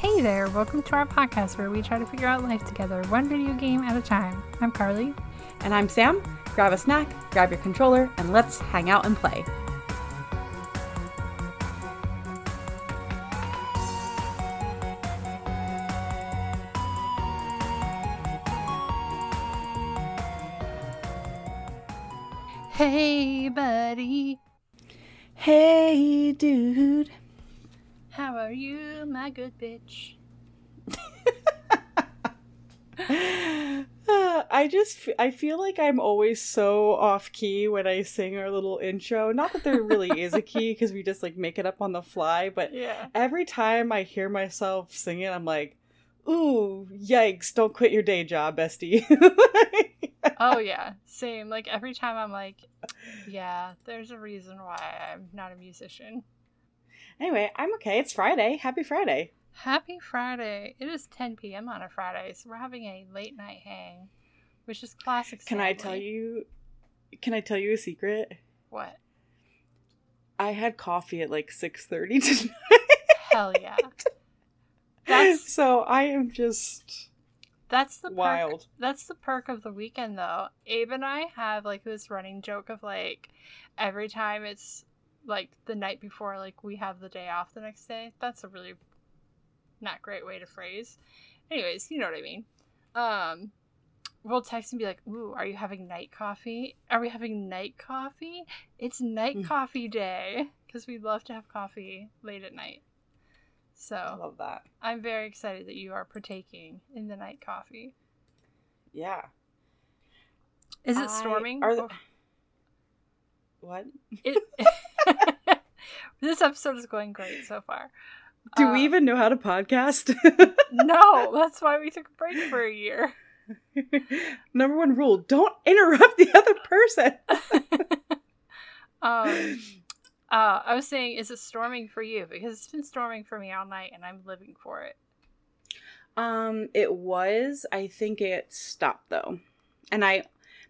Hey there, welcome to our podcast where we try to figure out life together, one video game at a time. I'm Carly. And I'm Sam. Grab a snack, grab your controller, and let's hang out and play. My good bitch? I just I feel like I'm always so off key when I sing our little intro. Not that there really is a key because we just like make it up on the fly, but Yeah. every time I hear myself sing it, I'm like, "Ooh, yikes! Don't quit your day job, bestie." Oh, yeah. Same. Like every time I'm like, yeah, there's a reason why I'm not a musician. Anyway, I'm okay. It's Friday. Happy Friday. Happy Friday. It is 10 p.m. on a Friday, so we're having a late night hang, which is classic. Can I tell you? Can I tell you a secret? What? I had coffee at like six thirty tonight. Hell yeah. That's so I am just that's the perk, wild. that's the perk of the weekend though. Abe and I have like this running joke of like every time it's like the night before like we have the day off the next day. That's a really not great way to phrase. Anyways, you know what I mean. Um we'll text and be like, "Ooh, are you having night coffee? Are we having night coffee? It's night Mm. coffee day because we love to have coffee late at night." so I love that. I'm very excited that you are partaking in the night coffee. Yeah. Is I- it storming? are the- Oh, What? it- this episode is going great so far. Do Uh, we even know how to podcast? No, that's why we took a break for a year. Number one rule: don't interrupt the other person. Um, uh, I was saying, is it storming for you? Because it's been storming for me all night, and I'm living for it. Um, it was. I think it stopped though, and I,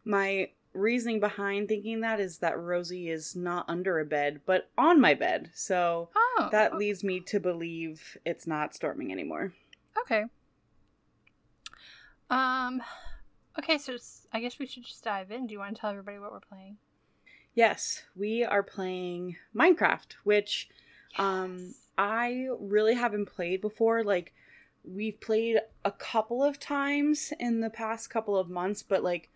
my reasoning behind thinking that is that Rosie is not under a bed, but on my bed. So Oh, that leads me to believe it's not storming anymore. okay. Um, okay, so I guess we should just dive in. Do you want to tell everybody what we're playing? Yes, we are playing Minecraft, which um I really haven't played before. Like we've played a couple of times in the past couple of months, but like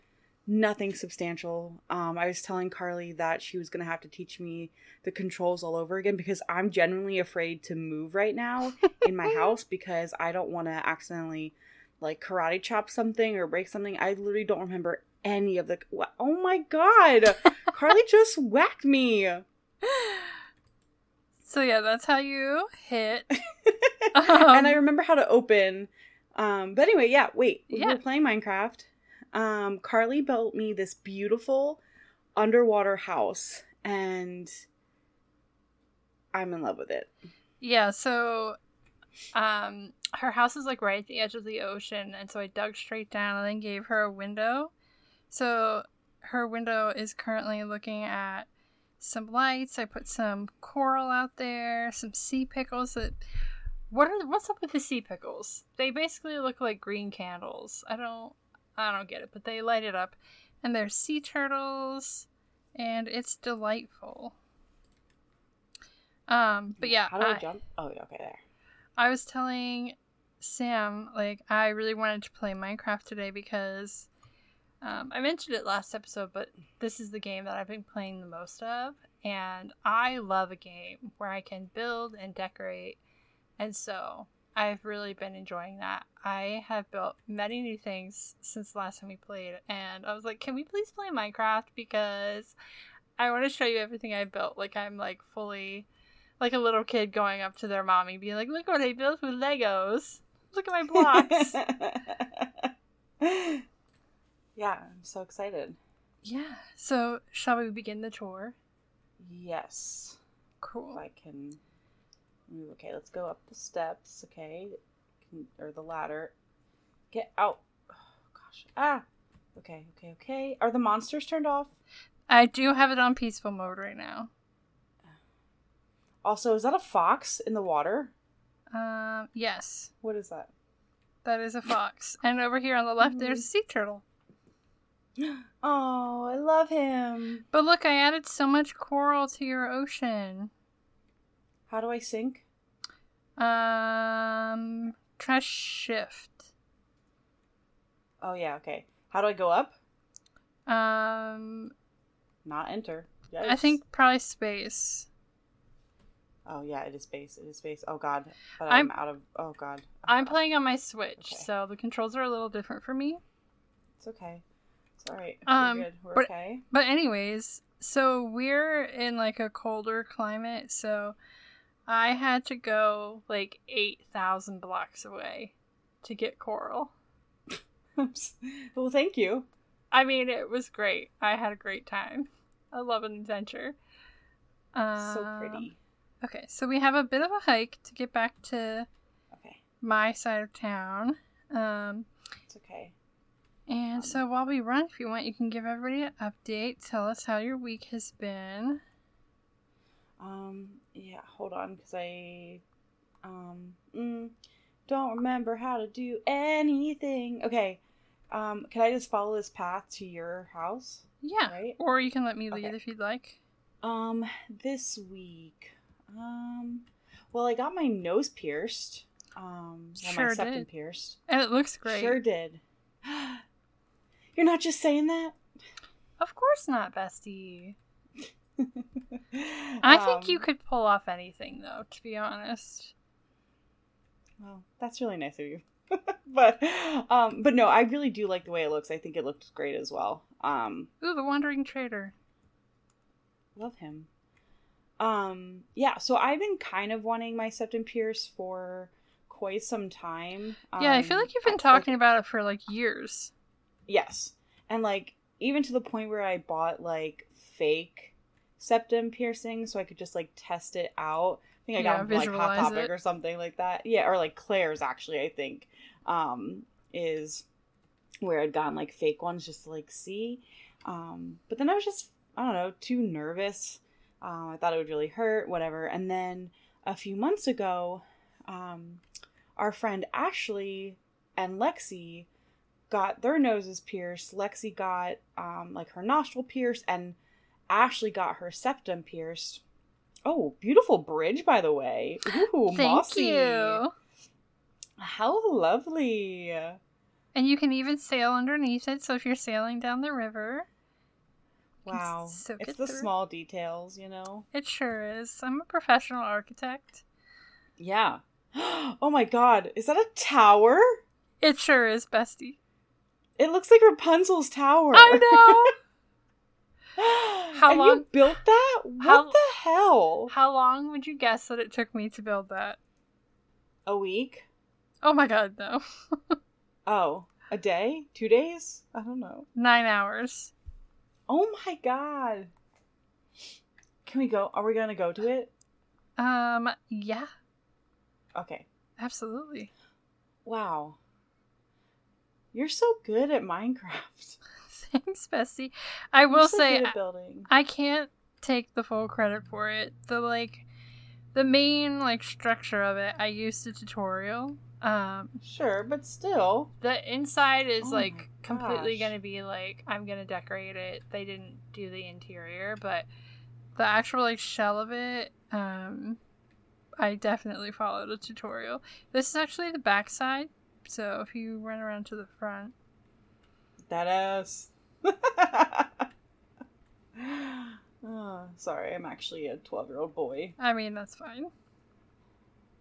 nothing substantial. Um I was telling Carly that she was going to have to teach me the controls all over again because I'm genuinely afraid to move right now in my house because I don't want to accidentally like karate chop something or break something. I literally don't remember any of the Oh my god. Carly just whacked me. So yeah, that's how you hit. and I Um, remember how to open. Um, but anyway, yeah, wait. We Yeah. were playing Minecraft. Um, Carly built me this beautiful underwater house, and I'm in love with it. Yeah, so um her house is like right at the edge of the ocean and so I dug straight down and then gave her a window. So her window is currently looking at some lights. I put some coral out there, some sea pickles that what are what's up with the sea pickles? They basically look like green candles. I don't I don't get it, but they light it up. And there's sea turtles and it's delightful. Um, but yeah, How do I, I- jump? Oh, okay, there. I was telling Sam, like, I really wanted to play Minecraft today because um, I mentioned it last episode, but this is the game that I've been playing the most of. And I love a game where I can build and decorate. And so I've really been enjoying that. I have built many new things since the last time we played. And I was like, can we please play Minecraft? Because I want to show you everything I built. Like, I'm like fully like a little kid going up to their mommy being like look what i built with legos look at my blocks yeah, I'm so excited. yeah so shall we begin the tour Yes. Cool I can. Okay, let's go up the steps. Okay, can, or the ladder. Get out. Oh gosh. Ah. Okay. Okay. Okay. Are the monsters turned off? i do have it on peaceful mode right now Also, is that a fox in the water? Um, yes, What is that? that is a fox. and over here on the left, there's a sea turtle. Oh, I love him. But look, I added so much coral to your ocean. How do I sink? Um, press shift. Oh yeah, okay. How do I go up? Um, Not enter. I think probably space. Oh yeah, it is space. It is space. Oh god. But I'm- I'm, out of. Oh god. Oh, I'm playing on my Switch, Okay. so the controls are a little different for me. It's okay. It's all right. Um, We're good. We're but- okay. But anyways, so we're in like a colder climate, so I had to go like 8,000 blocks away to get coral. well, thank you. I mean, it was great. I had a great time. I love an adventure. so Um, pretty. Okay, so we have a bit of a hike to get back to Okay. my side of town. Um, It's okay. and so while we run, if you want, you can give everybody an update. Tell us how your week has been. Um. Yeah. Hold on, because I. Um. Mm, don't remember how to do anything. Okay. Um. Can I just follow this path to your house? Yeah. Right. Or you can let me lead Okay. if you'd like. Um. This week. Um. Well, I got my nose pierced. Um. Well, Sure my septum did. pierced. And it looks great. Sure did. You're not just saying that. Of course not, bestie. I think you Um, could pull off anything, though, to be honest. Well, that's really nice of you. but um but no, I really do like the way it looks. I think it looks great as well. Um Ooh, the Wandering Trader. love him. Um yeah, so I've been kind of wanting my septum pierce for quite some time. yeah, I feel Um, like you've been talking about it for like years. Yes. And like even to the point where I bought like fake septum piercing so I could just like test it out. I think I got Yeah, from, like Hot Topic it. or something like that. Yeah, or like Claire's actually, I think. Um is where I'd gotten like fake ones just to like see. Um but then I was just I don't know, too nervous. Um I thought it would really hurt, whatever. And then a few months ago, um our friend Ashley and Lexi got their noses pierced. Lexi got um like her nostril pierced and Ashley got her septum pierced. Oh, beautiful bridge by the way. Ooh, Thank mossy. you. How lovely. And you can even sail underneath it, so if you're sailing down the river, Wow. It's it the through. small details, you know. It sure is. I'm a professional architect. Yeah. Oh my god, is that a tower? It sure is, bestie. It looks like Rapunzel's tower. I How and long- you built that? What How- the hell? How long would you guess that it took me to build that? A week? Oh my god, no. Oh, a day? Two days? I don't know. Nine hours. Oh my god. Can we go? Are we gonna go to it? Um, yeah, Okay. absolutely. Wow. You're so good at Minecraft. Thanks, Bessie. I will say, building. I can't take the full credit for it. The like the main like structure of it, I used a tutorial. Um Sure, but still. the inside is Oh like completely gonna be like I'm gonna decorate it. They didn't do the interior, but the actual like shell of it, um I definitely followed a tutorial. This is actually the back side, so if you run around to the front. That ass. Oh, sorry, I'm actually a 12 year old boy. I mean that's fine.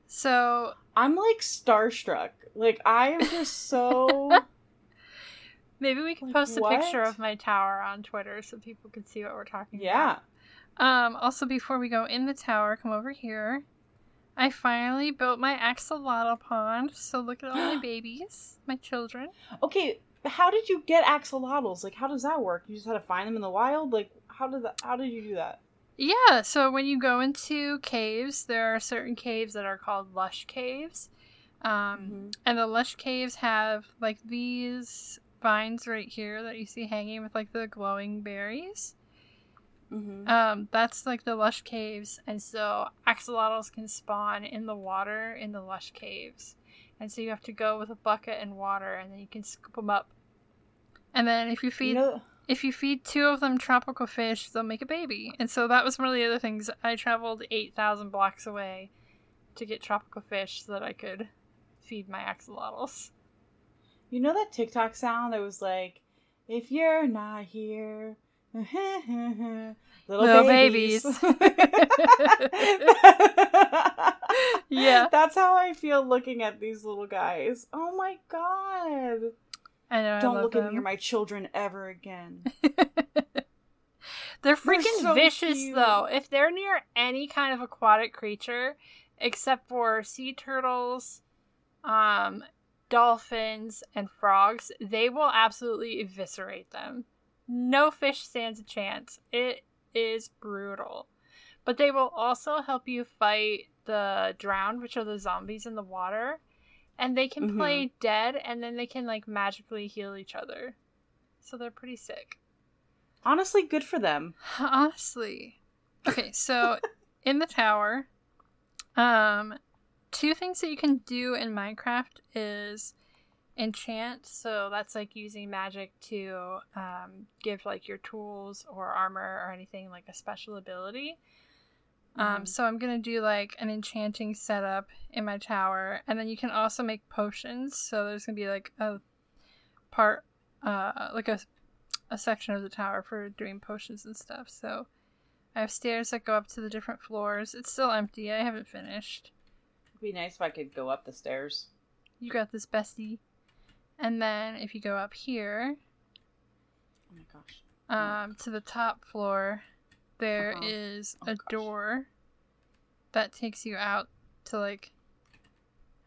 So I'm like starstruck. Like, I am just so. maybe we can Like, post a picture of my tower on Twitter so people can see what we're talking about. yeah. Um, also, before we go in the tower, come over here. I finally built my axolotl pond, so look at all my babies, my children. Okay, but how did you get axolotls? Like, how does that work? You just had to find them in the wild? Like, how did that? How did you do that? Yeah, so when you go into caves, there are certain caves that are called lush caves. Um, Mm-hmm. and the lush caves have like these vines right here that you see hanging with like the glowing berries. Mm-hmm. Um, that's like the lush caves, and so axolotls can spawn in the water in the lush caves, and so you have to go with a bucket and water, and then you can scoop them up. And then if you feed You know, if you feed two of them tropical fish, they'll make a baby. And so that was one of the other things. I traveled eight thousand blocks away to get tropical fish so that I could feed my axolotls. you know that TikTok sound that was like, "If you're not here." Little, Little babies. Yeah. That's how I feel looking at these little guys. Oh my god. I know. Don't love look at them. me my children ever again. They're freaking so vicious, cute. though. If they're near any kind of aquatic creature, except for sea turtles, um, dolphins, and frogs, they will absolutely eviscerate them. No fish stands a chance. It is brutal. But they will also help you fight the drowned, which are the zombies in the water. And they can Mhm. play dead, and then they can, like, magically heal each other. So they're pretty sick. Honestly, good for them. Honestly. Okay, so in the tower, um two things that you can do in Minecraft is enchant, so that's like using magic to um give like your tools or armor or anything like a special ability. Um Mhm. so I'm to do like an enchanting setup in my tower and then you can also make potions, so there's to be like a part uh like a a section of the tower for doing potions and stuff. So I have stairs that go up to the different floors. It's still empty. I haven't finished. It'd be nice if I could go up the stairs. You got this, bestie. And then if you go up here, Oh my gosh. um, to the top floor, there is Uh-huh. Oh, a gosh. door that takes you out to like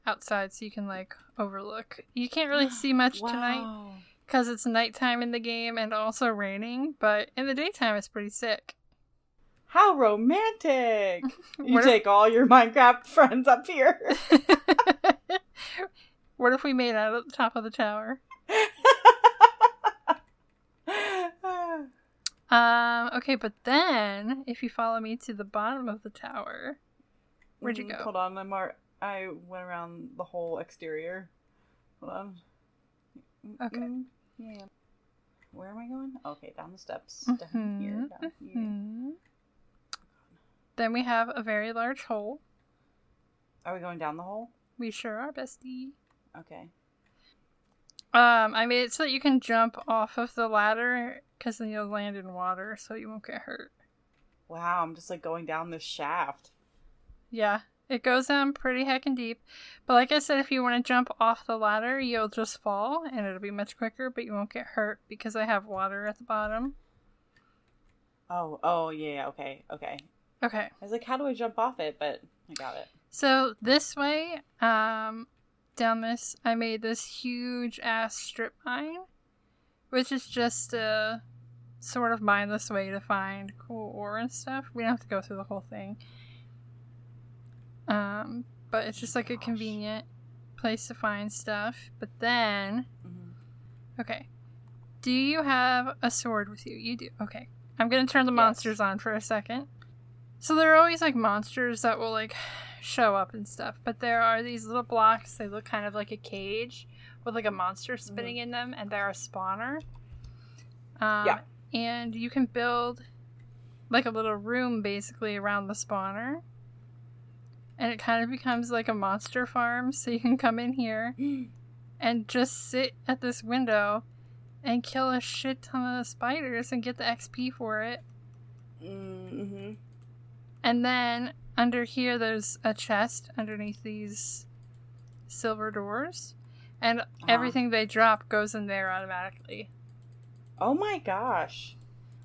outside, so you can like overlook. You can't really see much tonight because it's nighttime in the game and also raining. But in the daytime, it's pretty sick. How romantic! You if- take all your Minecraft friends up here. what if we made out at the top of the tower? Um, okay, but then if you follow me to the bottom of the tower, where'd you Mm, go? Hold on, I'm mar- I went around the whole exterior. Hold on. Okay. Mm, Yeah. Where am I going? Okay, down the steps. Down here. Mhm, Down here. Hmm. Then we have a very large hole. Are we going down the hole? We sure are, bestie. Okay. Um, I made it so that you can jump off of the ladder because then you'll land in water, so you won't get hurt. Wow, I'm just like going down this shaft. Yeah, it goes down pretty heckin' deep. But like I said, if you want to jump off the ladder, you'll just fall and it'll be much quicker, but you won't get hurt because I have water at the bottom. Oh, oh yeah, yeah, okay, okay. Okay. I was like, how do I jump off it? But I got it. So this way, um, down this, I made this huge ass strip mine, which is just a sort of mindless way to find cool ore and stuff. We don't have to go through the whole thing. Um, but it's just like a Gosh. convenient place to find stuff. But then, Mhm. okay, do you have a sword with you? You do. Okay, I'm gonna turn the Yes. monsters on for a second. So there are always like monsters that will like show up and stuff, but there are these little blocks. They look kind of like a cage with like a monster spinning in them, and they're a spawner. Um, Yeah. And you can build like a little room basically around the spawner, and it kind of becomes like a monster farm. So you can come in here and just sit at this window and kill a shit ton of spiders and get the XP for it. Mm-hmm. And then under here, there's a chest underneath these silver doors, and everything they drop goes in there automatically. Oh my gosh.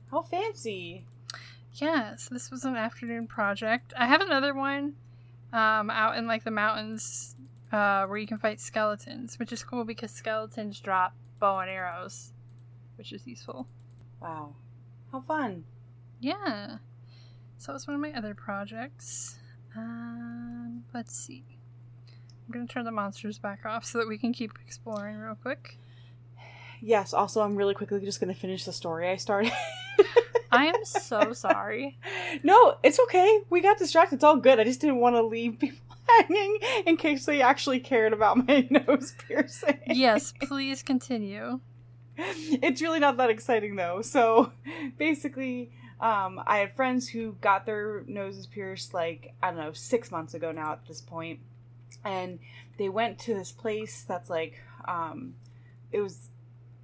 How fancy. Yes, this was an afternoon project. I have another one um, out in like the mountains uh, where you can fight skeletons, which is cool because skeletons drop bow and arrows, which is useful. Wow. How fun. Yeah. So that was one of my other projects. Um, let's see. I'm gonna turn the monsters back off so that we can keep exploring real quick. Yes, also, I'm really quickly just going to finish the story I started. I am so sorry. No, it's okay. We got distracted. It's all good. I just didn't want to leave people hanging in case they actually cared about my nose piercing. Yes, please continue. It's really not that exciting though. So basically, um, I had friends who got their noses pierced like, I don't know, six months ago now at this point. And they went to this place that's like, um, it was,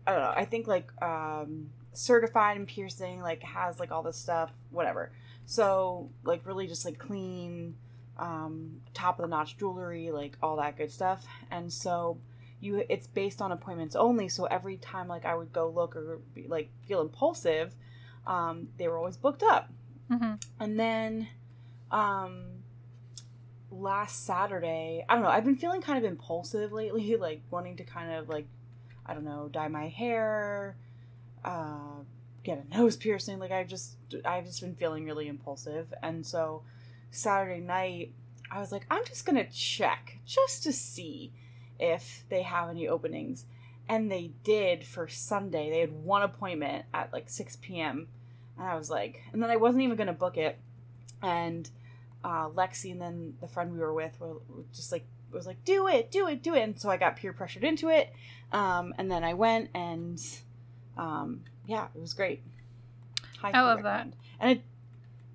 I don't know, I think like um, certified in piercing, like has like all this stuff, whatever. So, like, really just like clean, um, top of the notch jewelry, like all that good stuff. And so, you it's based on appointments only so every time like i would go look or be, like feel impulsive um, they were always booked up hmm and then um last saturday i don't know i've been feeling kind of impulsive lately like wanting to kind of like i don't know dye my hair uh get a nose piercing like i just i've just been feeling really impulsive. And so saturday night i was like i'm just gonna check just to see if they have any openings. And they did for sunday. They had one appointment at like 6 p.m and i was like and then i wasn't even gonna book it. And uh, Lexi and then the friend we were with were were just like was like do it do it do it and so I got peer pressured into it um, and then I went and um, yeah it was great Highly I love that. and it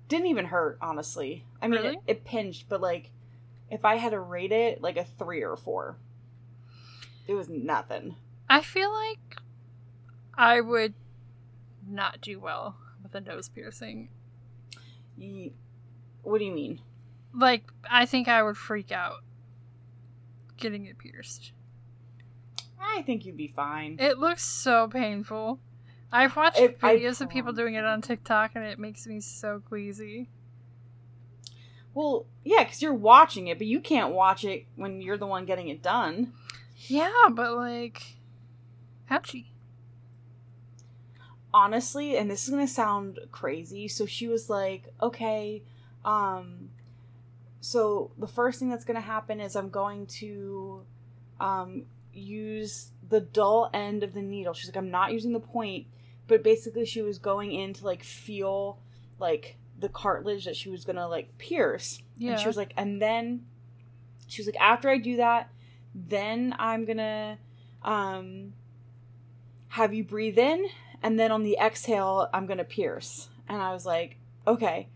didn't even hurt honestly I mean Really? it, it pinched but like if I had to rate it like a three or four it was nothing I feel like I would not do well with a nose piercing. What do you mean Like, I think I would freak out getting it pierced. I think you'd be fine It looks so painful. I've watched It- I videos of people doing it on TikTok and it makes me so queasy. Well, yeah, because you're watching it, but you can't watch it when you're the one getting it done. Yeah, but like, ouchie. Honestly, and this is gonna sound crazy, so she was like, "Okay, um, so the first thing that's gonna happen is I'm going to, um, use the dull end of the needle." She's like, "I'm not using the point," but basically, she was going in to like feel like the cartilage that she was gonna like pierce. Yeah. And she was like, and then she was like, after I do that, then I'm gonna um have you breathe in and then on the exhale I'm gonna pierce. And I was like, okay.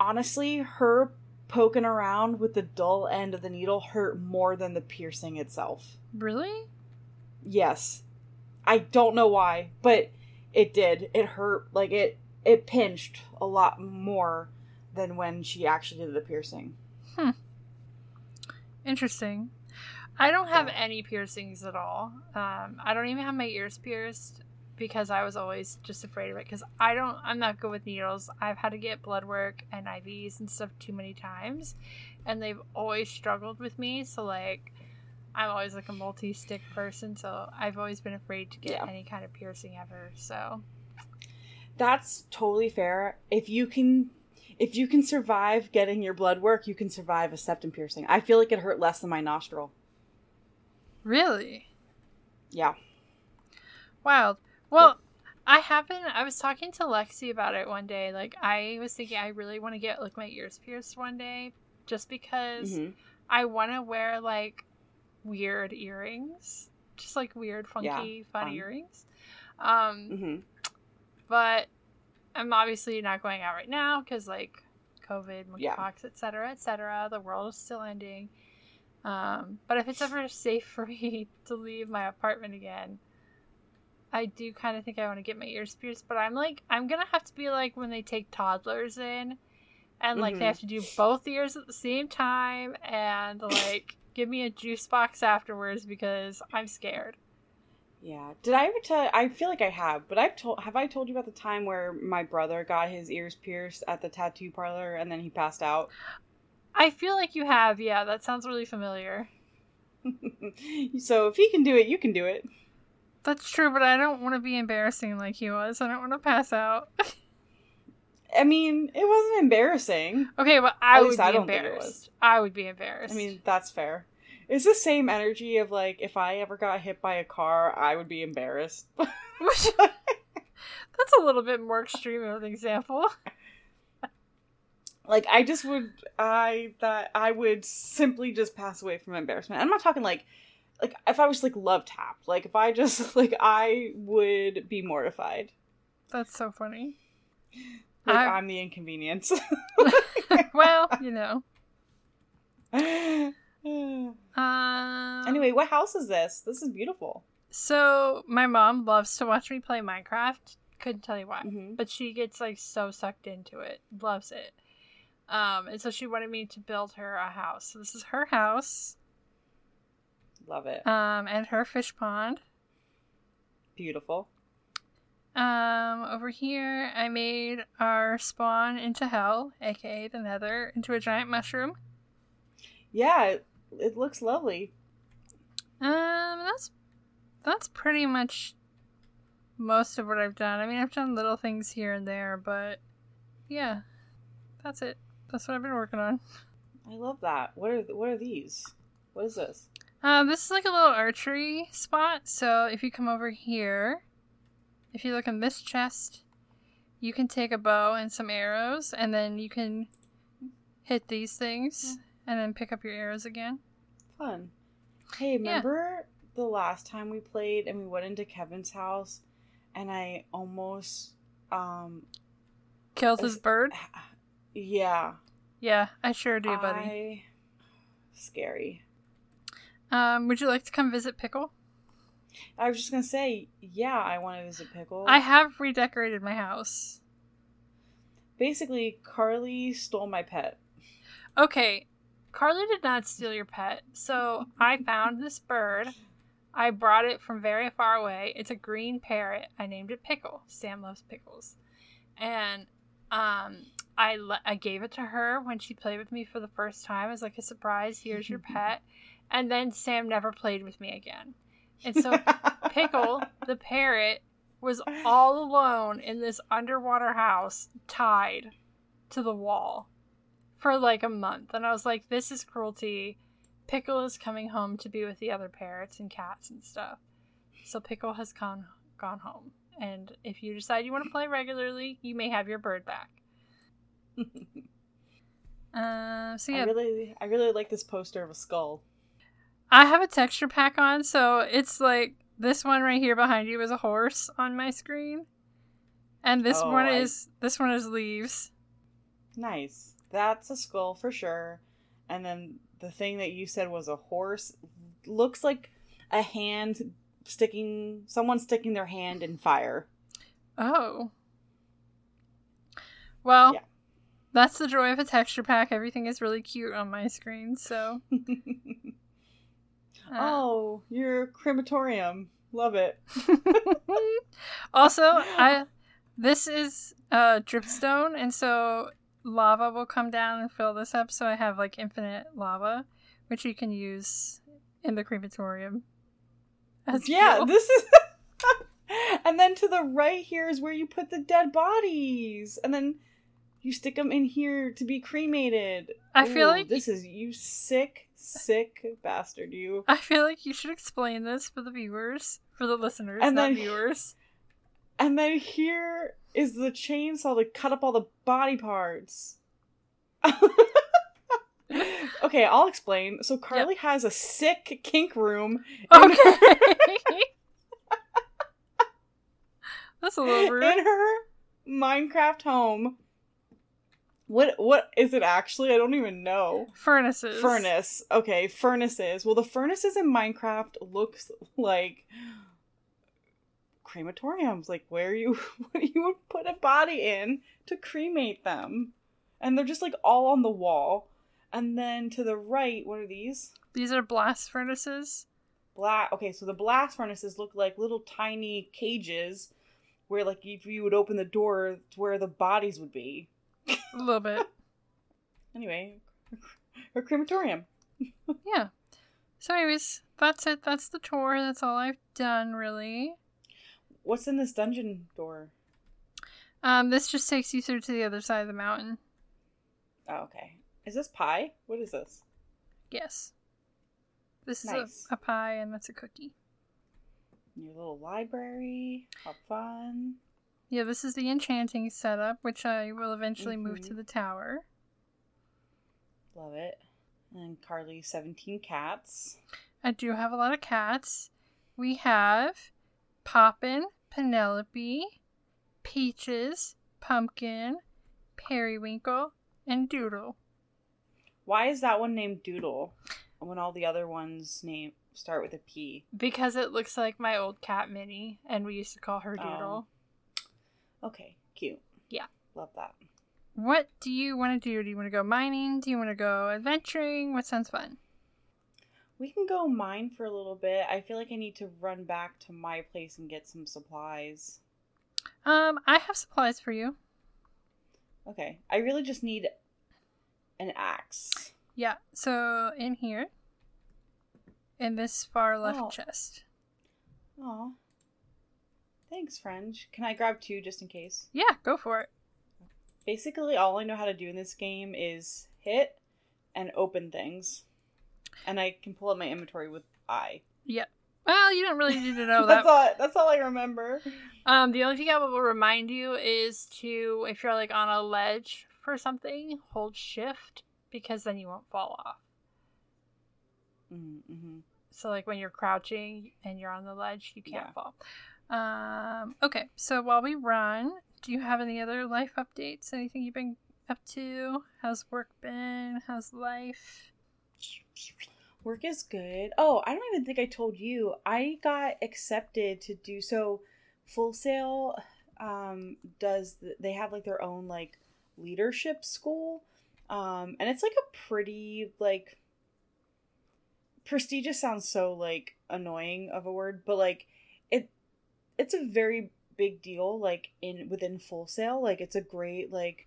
Honestly, her poking around with the dull end of the needle hurt more than the piercing itself. Really? Yes. I don't know why, but it did. It hurt like it it pinched a lot more than when she actually did the piercing. Hmm. Interesting. I don't have any piercings at all. Um, I don't even have my ears pierced because I was always just afraid of it. Because I don't, I'm not good with needles. I've had to get blood work and IVs and stuff too many times, and they've always struggled with me. So like, I'm always like a multi-stick person. So I've always been afraid to get Yeah. any kind of piercing ever. So That's totally fair. If you can if you can survive getting your blood work, you can survive a septum piercing. I feel like it hurt less than my nostril. really, Yeah. Wild. Well, I haven't. I was talking to Lexi about it one day. Like, I was thinking I really want to get like my ears pierced one day, just because Mhm. I want to wear like weird earrings, just like weird, funky, Yeah, fun fun. earrings. Um, Mhm. but I'm obviously not going out right now because like COVID, Yeah. monkeypox, etc., etc. The world is still ending. Um, but if it's ever safe for me to leave my apartment again, I do kind of think I want to get my ears pierced. But I'm like, I'm gonna have to be like when they take toddlers in, and like they Mhm. have to do both ears at the same time, and like give me a juice box afterwards because I'm scared. Yeah. Did I ever tell I feel like I have, but I've told have I told you about the time where my brother got his ears pierced at the tattoo parlor and then he passed out? I feel like you have, yeah. That sounds really familiar. so if he can do it, you can do it. That's true, but I don't want to be embarrassing like he was. I don't want to pass out. I mean, it wasn't embarrassing. okay, but I At would be I don't think it embarrassed. I would be embarrassed. I mean, that's fair. It's the same energy of like if I ever got hit by a car, I would be embarrassed. That's a little bit more extreme of an example. Like I just would I that I would simply just pass away from embarrassment. I'm not talking like like if I was like love tapped. Like if I just like I would be mortified. That's so funny. Like I- I'm the inconvenience. well, you know. Um, anyway, what house is this? This is beautiful. so my mom loves to watch me play Minecraft. Couldn't tell you why, Mhm. but she gets like so sucked into it, loves it. Um, and so she wanted me to build her a house. So this is her house, Love it. um, and her fish pond. Beautiful. Um, over here, I made our spawn into hell, aka the Nether, into a giant mushroom. Yeah, it, it looks lovely. Um, that's that's pretty much most of what I've done. I mean, I've done little things here and there, but yeah, that's it. That's what I've been working on. I love that. What are what are these? What is this? Um, this is like a little archery spot. So if you come over here, if you look in this chest, you can take a bow and some arrows, and then you can hit these things, and then pick up your arrows again. Fun. Hey, remember the last time we played and we went into Kevin's house and I almost um Killed his bird. yeah. Yeah, I sure do, buddy. I... Scary. Um, would you like to come visit Pickle? I was just gonna say, yeah, I want to visit Pickle. I have redecorated my house. Basically, Carly stole my pet. Okay, Carly did not steal your pet. So I found this bird. I brought it from very far away. It's a green parrot. I named it Pickle. Sam loves pickles. And um I le- I gave it to her when she played with me for the first time as like a surprise. Here's your pet. And then Sam never played with me again. And so Pickle, the parrot, was all alone in this underwater house, tied to the wall for like a month. And I was like, this is cruelty. Pickle is coming home to be with the other parrots and cats and stuff. So Pickle has gone gone home. And if you decide you want to play regularly, you may have your bird back. Uh, so yeah, I really, I really like this poster of a skull. I have a texture pack on, so it's like this one right here behind you is a horse on my screen, and this Oh, one I- is this one is leaves. Nice. That's a skull for sure. And then the thing that you said was a horse looks like a hand sticking someone sticking their hand in fire. Oh, well, Yeah. that's the joy of a texture pack. Everything is really cute on my screen, so. uh, oh, your crematorium. Love it. also, I this is uh, dripstone, and so lava will come down and fill this up. So I have like infinite lava, which you can use in the crematorium. as yeah, fuel. this is And then to the right here is where you put the dead bodies. And then you stick them in here to be cremated. I feel like this is you sick, sick bastard, you. I feel like you should explain this for the viewers, for the listeners, And not then- viewers. And then here is the chainsaw to cut up all the body parts. okay, I'll explain. So Carly has a sick kink room in, Okay. her, That's a little rude. in her Minecraft home. What what is it actually? I don't even know. Furnaces. Furnace. Okay, furnaces. Well, the furnaces in Minecraft looks like crematoriums, like where you you would put a body in to cremate them. And they're just like all on the wall. And then to the right, what are these? These are blast furnaces. Black. Okay, so the blast furnaces look like little tiny cages where like if you would open the door to where the bodies would be. A little bit. Anyway, her crematorium. Yeah. So, anyways, that's it. That's the tour. That's all I've done, really. What's in this dungeon door? Um, this just takes you through to the other side of the mountain. Oh, okay. Is this pie? What is this? Yes. This is Nice. a, a pie, and that's a cookie. Your little library. How fun. Yeah, this is the enchanting setup, which I will eventually move to Mhm. the tower. Love it. And Carly, 17 cats. I do have a lot of cats. We have Poppin, Penelope, Peaches, Pumpkin, Periwinkle, and Doodle. Why is that one named Doodle when all the other ones name start with a P? Because it looks like my old cat Minnie, and we used to call her Doodle. Okay, cute. Yeah. Love that. What do you want to do? Do you want to go mining? Do you want to go adventuring? What sounds fun? We can go mine for a little bit. I feel like I need to run back to my place and get some supplies. Um, I have supplies for you. Okay. I really just need an axe. Yeah, so in here, in this far left Oh. chest. Aw. Thanks, French. Can I grab two just in case? Yeah, go for it. Basically, all I know how to do in this game is hit and open things. And I can pull up my inventory with I. Yep. Well, you don't really need to know that's that. all that's all I remember. Um, the only thing I will remind you is to, if you're like on a ledge for something, hold shift because then you won't fall off. Mm-hmm. So like when you're crouching and you're on the ledge, you can't Yeah. fall. Um, okay, so while we run, do you have any other life updates? Anything you've been up to? How's work been? How's life? Work is good. Oh, I don't even think I told you. I got accepted to do so. Full Sail um, does th- they have like their own like leadership school, um, and it's like a pretty like prestigious. Sounds so like annoying of a word, but like it's a very big deal. Like in within Full Sail like it's a great like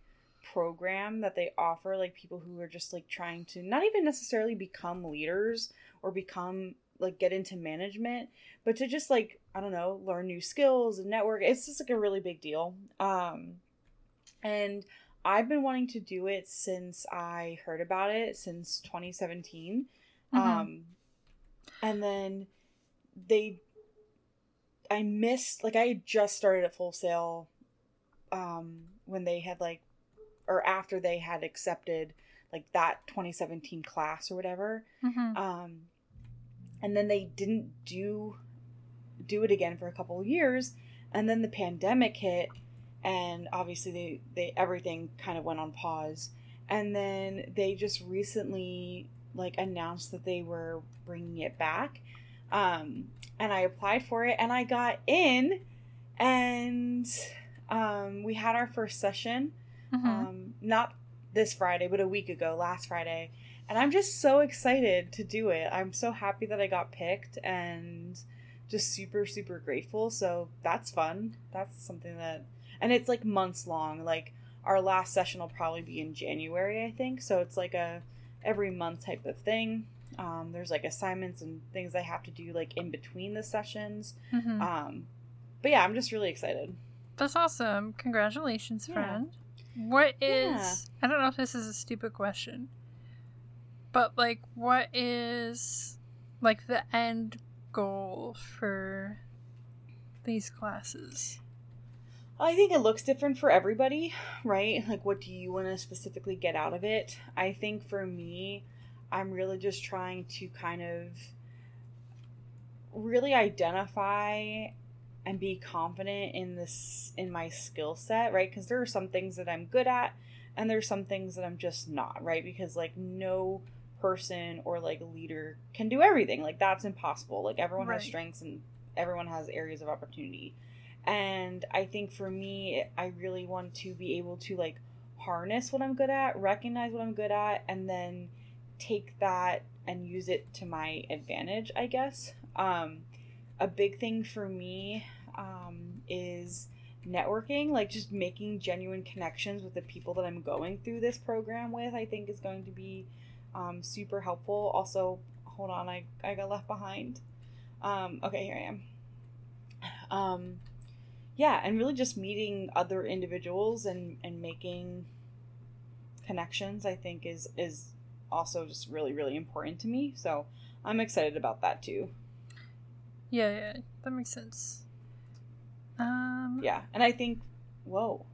program that they offer like people who are just like trying to not even necessarily become leaders or become like get into management but to just like i don't know learn new skills and network it's just like a really big deal um and i've been wanting to do it since i heard about it since 2017 Mhm. um and then they i missed like i had just started at full sail um when they had like or after they had accepted like that 2017 class or whatever Mhm. um and then they didn't do do it again for a couple of years and then the pandemic hit and obviously they they everything kind of went on pause and then they just recently like announced that they were bringing it back um and i applied for it and i got in and um we had our first session Mhm. um, not this Friday, but a week ago, last Friday. And I'm just so excited to do it. I'm so happy that I got picked and just super, super grateful. So that's fun. That's something that, and it's like months long. Like our last session will probably be in January, I think. So it's like a every month type of thing. Um, there's like assignments and things I have to do like in between the sessions. Mhm. Um, but yeah, I'm just really excited. That's awesome. Congratulations, Yeah. friend. What is Yeah. I don't know if this is a stupid question. But like what is like the end goal for these classes? I think it looks different for everybody, right? Like, what do you want to specifically get out of it? I think for me, I'm really just trying to kind of really identify and be confident in this in my skill set, right? Because there are some things that I'm good at and there's some things that I'm just not, right? Because like no person or like leader can do everything. Like that's impossible. Like everyone has strengths and everyone has areas of opportunity. And I think for me, I really want to be able to like harness what I'm good at, recognize what I'm good at, and then take that and use it to my advantage, I guess. Um, a big thing for me um, is networking, like just making genuine connections with the people that I'm going through this program with, I think is going to be um, super helpful. Also, hold on, I, I got left behind. Um, okay, here I am. Um, yeah, and really just meeting other individuals and, and making connections, I think is is also just really really important to me. So I'm excited about that too. Yeah, yeah, that makes sense. Um Yeah, and I think Whoa.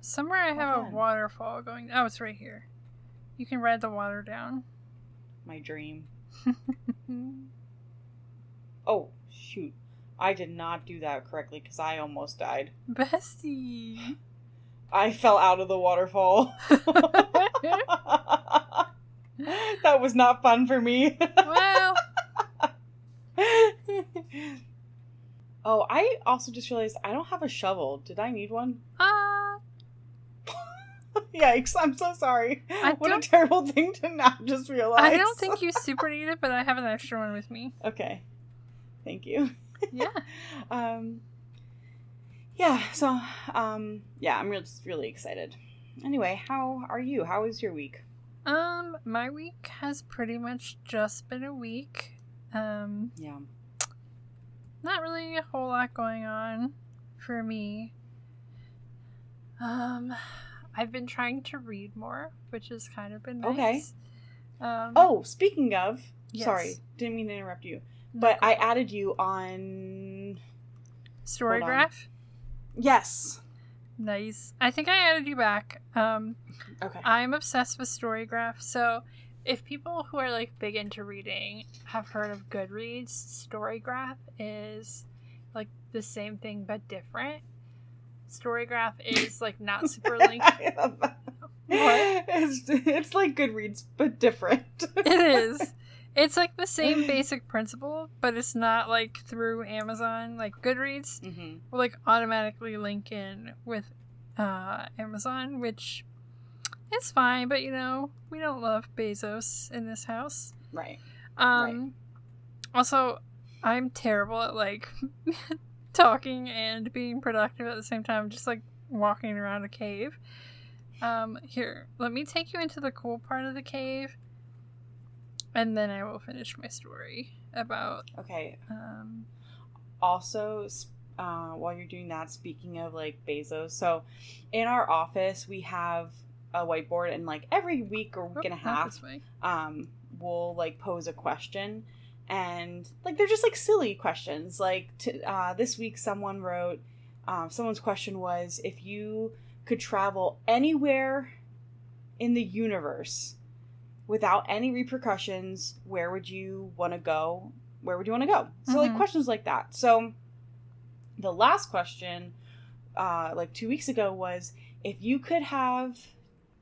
Somewhere I have Hold a waterfall going. Oh, it's right here. You can ride the water down. My dream. Oh, shoot. I did not do that correctly because I almost died. Bestie. I fell out of the waterfall. that was not fun for me. well, oh, I also just realized I don't have a shovel. Did I need one? uh, Yikes, I'm so sorry. I what a terrible thing to not just realize. I don't think you super need it, but I have an extra one with me. Okay. Thank you. Yeah. um Yeah, so um yeah, I'm really really excited. Anyway, how are you? How was your week? Um, my week has pretty much just been a week. Um, Yeah. not really a whole lot going on for me. Um, I've been trying to read more, which has kind of been nice. Okay. Um, Oh, speaking of, Yes. sorry, didn't mean to interrupt you. no But I added you on Storygraph. Yes. Nice. I think I added you back. Um, Okay. I'm obsessed with Storygraph. So, if people who are like big into reading have heard of Goodreads, Storygraph is like the same thing but different. Storygraph is like not super linked. I love that. What? It's, it's like Goodreads, but different. It is. It's like the same basic principle, but it's not like through Amazon. Like Goodreads hmm will like automatically link in with uh, Amazon, which is fine. But you know, we don't love Bezos in this house. Right. Um, also, I'm terrible at like talking and being productive at the same time. Just like walking around a cave. Um, here, let me take you into the cool part of the cave, and then I will finish my story about Okay. um. also uh, while you're doing that speaking of like bezos so in our office we have a whiteboard and like every week or week oh, and a half um, we'll like pose a question and like they're just like silly questions like to, uh, this week someone wrote um, someone's question was if you could travel anywhere in the universe without any repercussions where would you want to go where would you want to go so like Mhm. questions like that so the last question uh, like two weeks ago was if you could have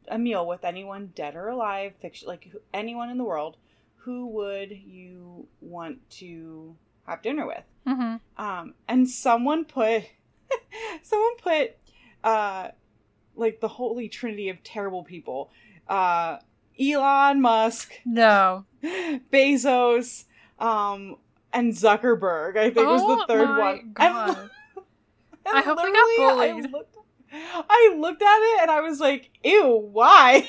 a meal with anyone dead or alive fiction like anyone in the world who would you want to have dinner with Mm-hmm. um and someone put someone put uh like the holy trinity of terrible people uh elon musk No. bezos um and zuckerberg i think was Oh the third my one God. and I hope they got literally, I bullied. looked, I looked at it and I was like, ew, why?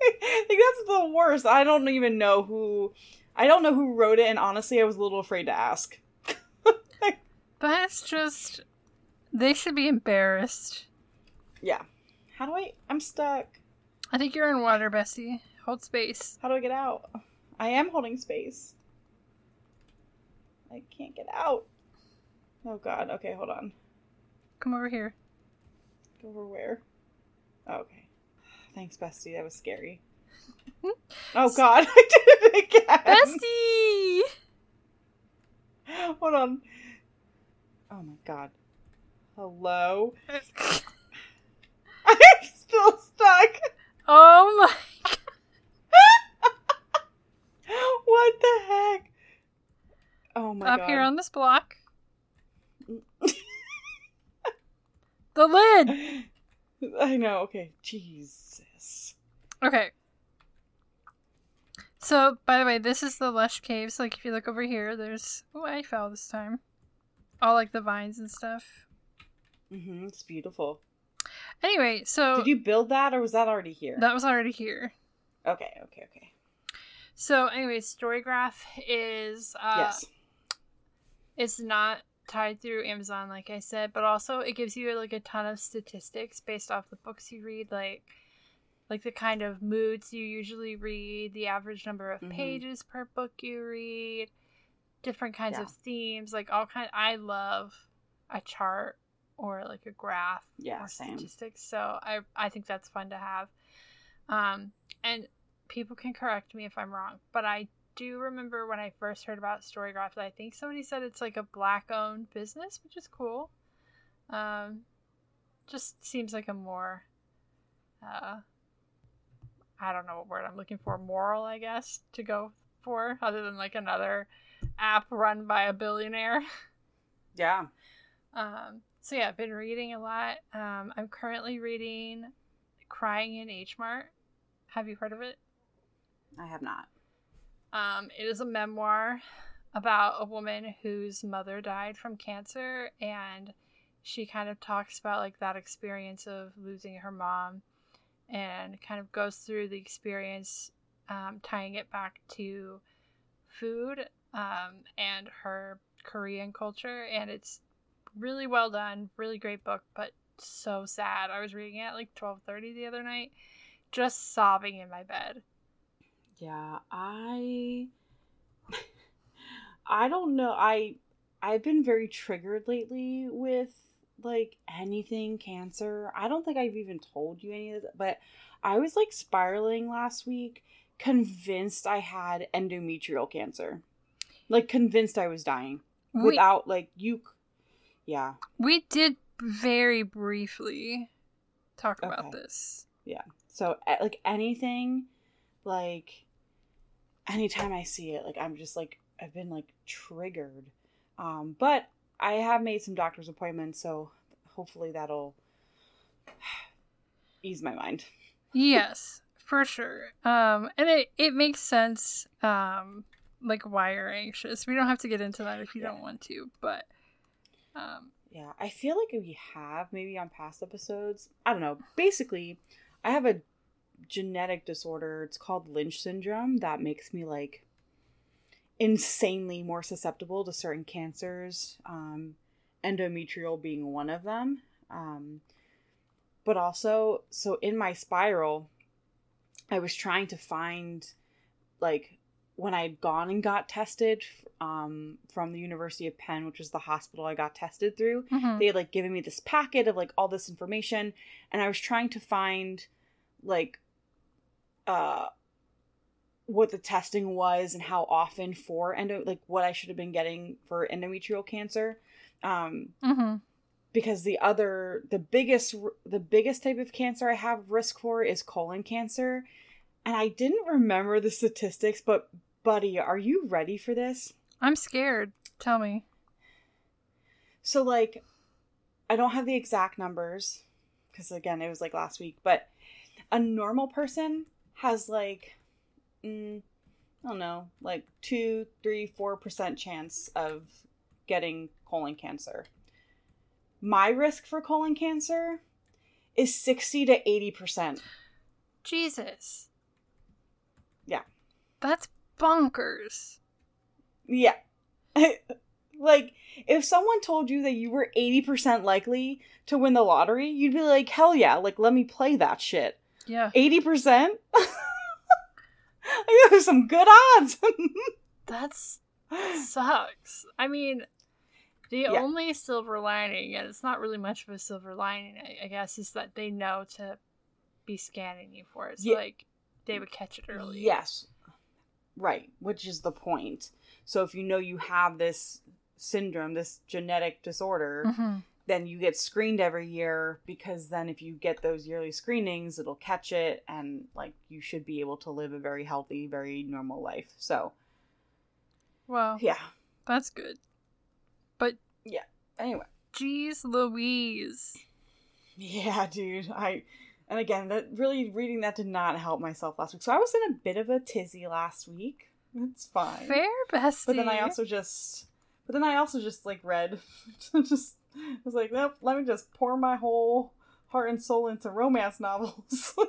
like that's the worst. I don't even know who I don't know who wrote it and honestly I was a little afraid to ask. That's just. They should be embarrassed. Yeah. How do I I'm stuck. I think you're in water, Bestie. Hold space. How do I get out? I am holding space. I can't get out. Oh god. Okay, hold on. Come over here. Over where? Oh, okay. Thanks, Bestie. That was scary. oh god, I did it again. Bestie! Hold on. Oh my god. Hello? I'm still stuck. Oh my. God What the heck? Oh my god. Up god. here on this block. the lid! I know, okay. Jesus. Okay. So, by the way, this is the lush caves. Like, if you look over here, there's. Oh, I fell this time. All like the vines and stuff. Mm-hmm. it's beautiful. Anyway, so Did you build that or was that already here? that was already here. Okay, okay, okay. So, anyway, Storygraph is uh, yes. it's not tied through Amazon, like I said, but also it gives you like a ton of statistics based off the books you read, like like the kind of moods you usually read, the average number of Mhm. pages per book you read, different kinds Yeah. of themes, like all kind. I love a chart or like a graph Yeah, or same. statistics. So I I think that's fun to have. Um, and people can correct me if I'm wrong, but I do remember when I first heard about Storygraph, I think somebody said it's like a black owned business, which is cool. Um, just seems like a more, uh, I don't know what word I'm looking for, moral, I guess, to go for, other than like another app run by a billionaire. Yeah. Um, so yeah, I've been reading a lot. Um, I'm currently reading Crying in H Mart. Have you heard of it? I have not. Um, it is a memoir about a woman whose mother died from cancer, and she kind of talks about like that experience of losing her mom, and kind of goes through the experience, um, tying it back to food um, and her Korean culture, and it's really well done, really great book, but so sad. I was reading it at like twelve thirty the other night, just sobbing in my bed. Yeah, I I don't know. I I've been very triggered lately with like anything cancer. I don't think I've even told you any of this, but I was like spiraling last week, convinced I had endometrial cancer. Like convinced I was dying We- without like you Yeah. We did very briefly talk about this. Yeah. So like anything like anytime I see it, like I'm just like I've been like triggered. Um but I have made some doctor's appointments, so hopefully that'll ease my mind. Yes, for sure. Um, and it it makes sense. Um, like why you're anxious. We don't have to get into that if you Yeah. don't want to, but um, Yeah, I feel like we have maybe on past episodes. I don't know. Basically, I have a genetic disorder. It's called Lynch syndrome that makes me like insanely more susceptible to certain cancers, um, endometrial being one of them. Um, but also, so in my spiral, I was trying to find like when I'd gone and got tested um, from the University of Penn, which is the hospital I got tested through, mhm. they had like given me this packet of like all this information, and I was trying to find like uh what the testing was and how often for endo like what I should have been getting for endometrial cancer. Um, Mhm. because the other the biggest the biggest type of cancer I have risk for is colon cancer. And I didn't remember the statistics, but buddy, are you ready for this? I'm scared. Tell me. So like I don't have the exact numbers because again, it was like last week, but a normal person has like mm, I don't know, like two, three, four percent chance of getting colon cancer. My risk for colon cancer is sixty to eighty percent. Jesus. Yeah. That's bonkers. Yeah. like, if someone told you that you were 80% likely to win the lottery, you'd be like, hell yeah, like, let me play that shit. Yeah. 80%? There's some good odds. That's sucks. I mean, the Yeah. only silver lining, and it's not really much of a silver lining, I, I guess, is that they know to be scanning you for it. So, Yeah. like, they would catch it early. yes. Right, which is the point. So if you know you have this syndrome, this genetic disorder, Mhm. then you get screened every year because then if you get those yearly screenings, it'll catch it and like you should be able to live a very healthy, very normal life. So, Well, yeah. that's good. But, yeah. Anyway, geez Louise. yeah, dude. I and again, that really reading that did not help myself last week. So I was in a bit of a tizzy last week. It's fine. Fair, bestie. But then I also just but then I also just like read just I was like, nope, let me just pour my whole heart and soul into romance novels.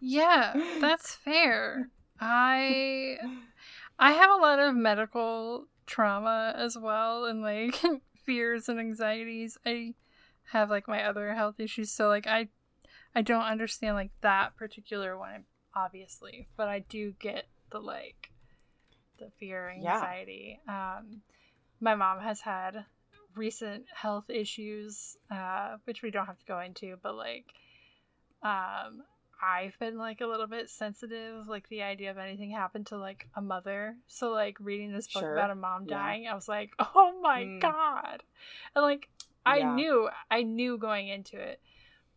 Yeah, that's fair. I I have a lot of medical trauma as well and like fears and anxieties. I have like my other health issues, so like I I don't understand like that particular one obviously, but I do get the like the fear Yeah. anxiety. Um my mom has had recent health issues, uh, which we don't have to go into, but like, um, I've been like a little bit sensitive, like the idea of anything happened to like a mother. So like reading this book Sure. about a mom Yeah. dying, I was like, oh my Mm. god, and like I Yeah. knew, I knew going into it,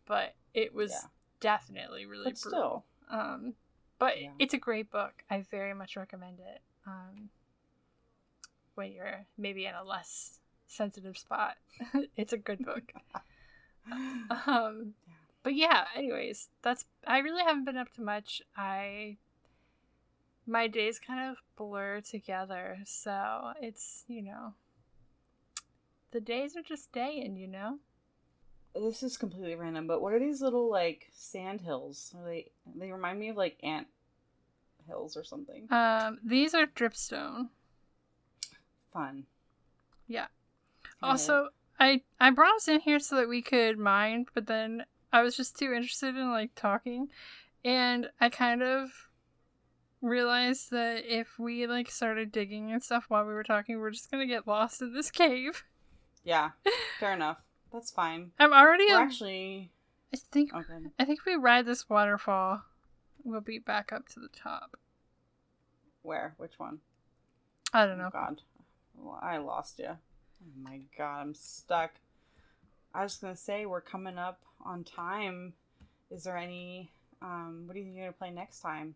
but it was Yeah. definitely really But brutal. Um, but Yeah. it's a great book. I very much recommend it. Um, when you're maybe in a less sensitive spot, it's a good book. um, Yeah. but yeah. Anyways, that's I really haven't been up to much. I my days kind of blur together, so it's you know the days are just daying, you know. This is completely random, but what are these little like sand hills? Are they they remind me of like ant hills or something. Um, these are dripstone. Fun. Yeah. Also, I I brought us in here so that we could mine, but then I was just too interested in like talking, and I kind of realized that if we like started digging and stuff while we were talking, we're just gonna get lost in this cave. yeah, fair enough. That's fine. I'm already. We're actually I think okay. I think we ride this waterfall. We'll be back up to the top. Where? Which one? I don't Oh, know. God, well, I lost you. Oh my God, I'm stuck. I was gonna say we're coming up on time. Is there any? Um, what do you think you're gonna play next time?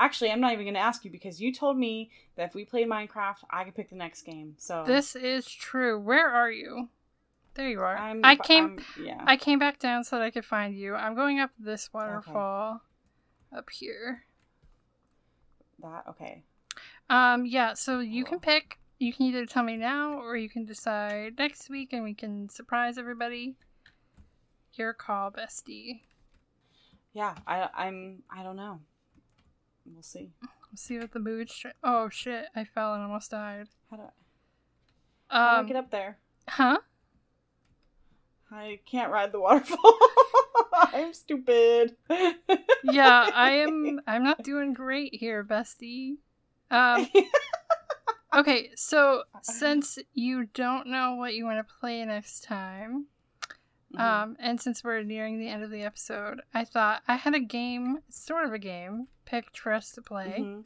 Actually, I'm not even gonna ask you because you told me that if we played Minecraft, I could pick the next game. So This is true. Where are you? There you are. I'm, I came. I'm- yeah. I came back down so that I could find you. I'm going up this waterfall up here. that okay. Um yeah, so you can pick you can either tell me now or you can decide next week and we can surprise everybody. Your call, bestie. Yeah, I I'm I don't know. We'll see. We'll see what the mood str- Oh shit, I fell and almost died. How do, how do I Um get up there? huh? I can't ride the waterfall. I'm stupid. Yeah, I am I'm not doing great here, bestie. Um Okay, so since you don't know what you want to play next time, Mhm. um, and since we're nearing the end of the episode, I thought I had a game, sort of a game, picked for us to play. Mhm.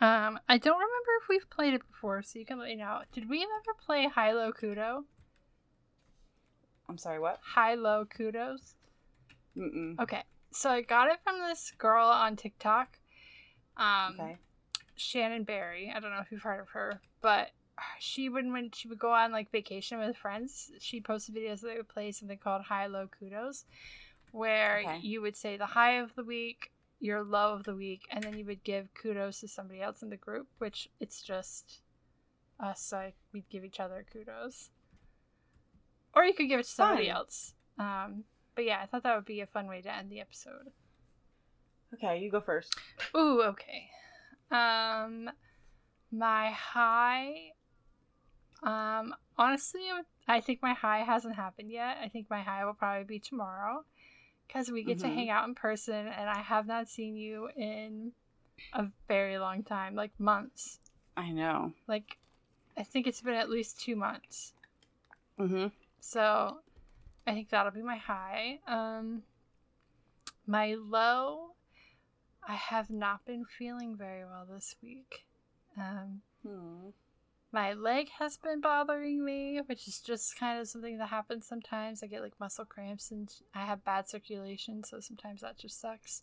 Um, I don't remember if we've played it before, so you can let me know. Did we ever play High Low Kudo? I'm sorry. What? High Low Kudos? Mm-mm. Okay, so I got it from this girl on TikTok. Um, Okay. Shannon Barry. I don't know if you've heard of her, but she would when she would go on like vacation with friends, she posted videos that would play something called High Low Kudos, where Okay. you would say the high of the week, your low of the week, and then you would give kudos to somebody else in the group, which it's just us like we'd give each other kudos. Or you could give it to somebody Fun. else. Um but yeah, I thought that would be a fun way to end the episode. Okay, you go first. Ooh, okay. Um, my high. Um, honestly, I think my high hasn't happened yet. I think my high will probably be tomorrow, because we get to Mhm. hang out in person, and I have not seen you in a very long time, like months. I know. Like, I think it's been at least two months. Mm-hmm. So I think that'll be my high. Um my low I have not been feeling very well this week. Um Hmm. my leg has been bothering me, which is just kind of something that happens sometimes. I get like muscle cramps and I have bad circulation, so sometimes that just sucks.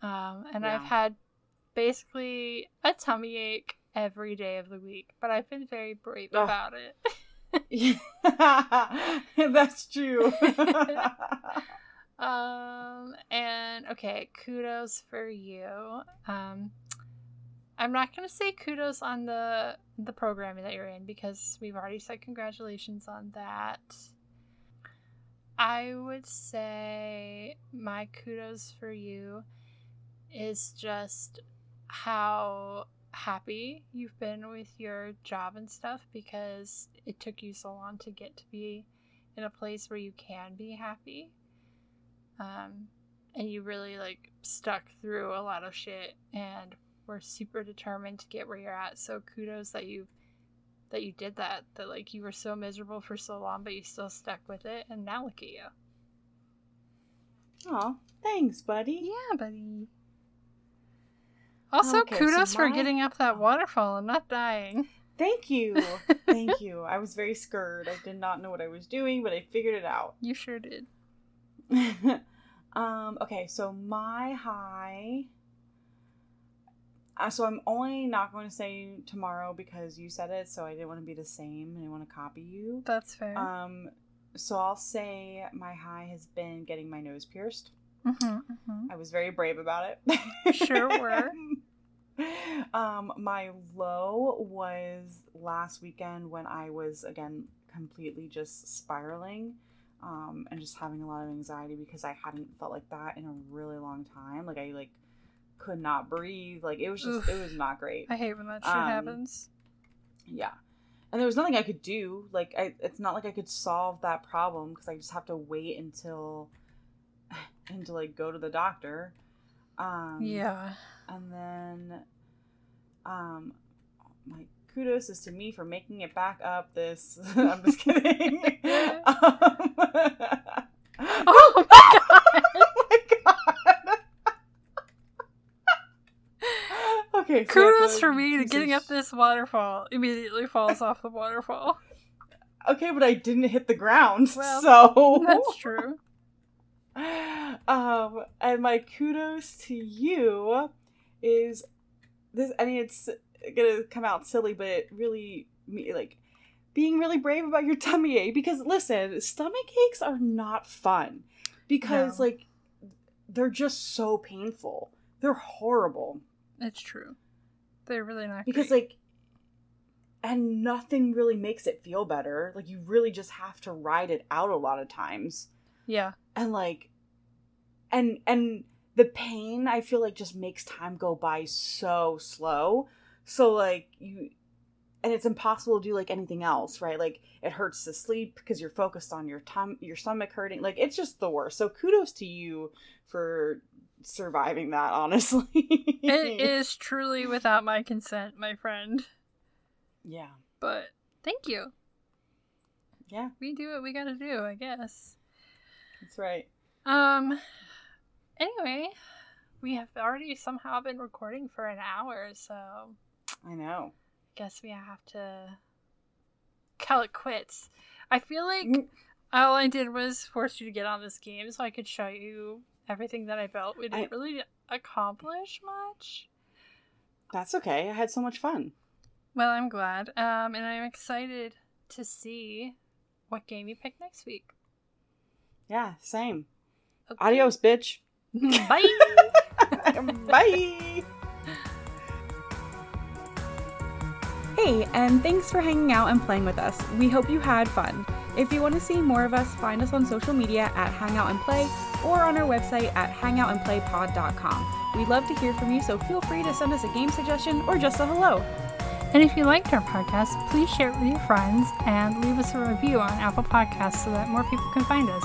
Um, and I've had basically a tummy ache every day of the week, but I've been very brave Ugh. about it. That's true. Um and okay, kudos for you. Um I'm not gonna say kudos on the the programming that you're in because we've already said congratulations on that. I would say my kudos for you is just how happy you've been with your job and stuff because it took you so long to get to be in a place where you can be happy um, and you really like stuck through a lot of shit and were super determined to get where you're at. So kudos that you that you did that. That like you were so miserable for so long, but you still stuck with it, and now look at you. Oh, thanks, buddy. Yeah, buddy. Also, Okay, so kudos for getting up that waterfall and not dying. Thank you. Thank you. I was very scared. I did not know what I was doing, but I figured it out. You sure did. um, okay, so my high. Uh, so I'm only not going to say tomorrow because you said it, so I didn't want to be the same and I want to copy you. That's fair. Um, so I'll say my high has been getting my nose pierced. mm-hmm, mm-hmm. I was very brave about it. Sure were. um, my low was last weekend when I was again completely just spiraling, um, and just having a lot of anxiety because I hadn't felt like that in a really long time. Like I like could not breathe. Like it was just it was not great. I hate when that shit Um, happens. Yeah. And there was nothing I could do. Like I it's not like I could solve that problem because I just have to wait until and to like go to the doctor. Um yeah. and then um my kudos is to me for making it back up this I'm just kidding. um, Oh my god! oh my god. okay. so Kudos for me to getting up this waterfall. Immediately falls off the waterfall. Okay, but I didn't hit the ground. Well, so That's true. Um and my kudos to you is this i mean it's gonna come out silly but it really me like being really brave about your tummy ache because listen stomach aches are not fun because No. like they're just so painful they're horrible It's true. They're really not because great. like and nothing really makes it feel better like you really just have to ride it out a lot of times yeah. And like and and the pain i feel like just makes time go by so slow. So like you and it's impossible to do like anything else right? Like it hurts to sleep because you're focused on your tum your stomach hurting. Like it's just the worst. So kudos to you for surviving that honestly. It is truly without my consent, my friend. yeah. But thank you. yeah. We do what we gotta do, I guess. That's right Um. Anyway, we have already somehow been recording for an hour, so i know guess we have to call it quits. I feel like Mm. all I did was force you to get on this game so I could show you everything that I built. We didn't I- really accomplish much. that's okay i had so much fun Well, I'm glad. Um, and I'm excited to see what game you pick next week. Yeah same Okay. adios bitch Bye. Bye. Hey, and thanks for hanging out and playing with us. We hope you had fun. If you want to see more of us, find us on social media at Hangout and Play or on our website at hangoutandplaypod.com. We'd love to hear from you, so feel free to send us a game suggestion or just a hello. And if you liked our podcast, please share it with your friends and leave us a review on Apple Podcasts so that more people can find us.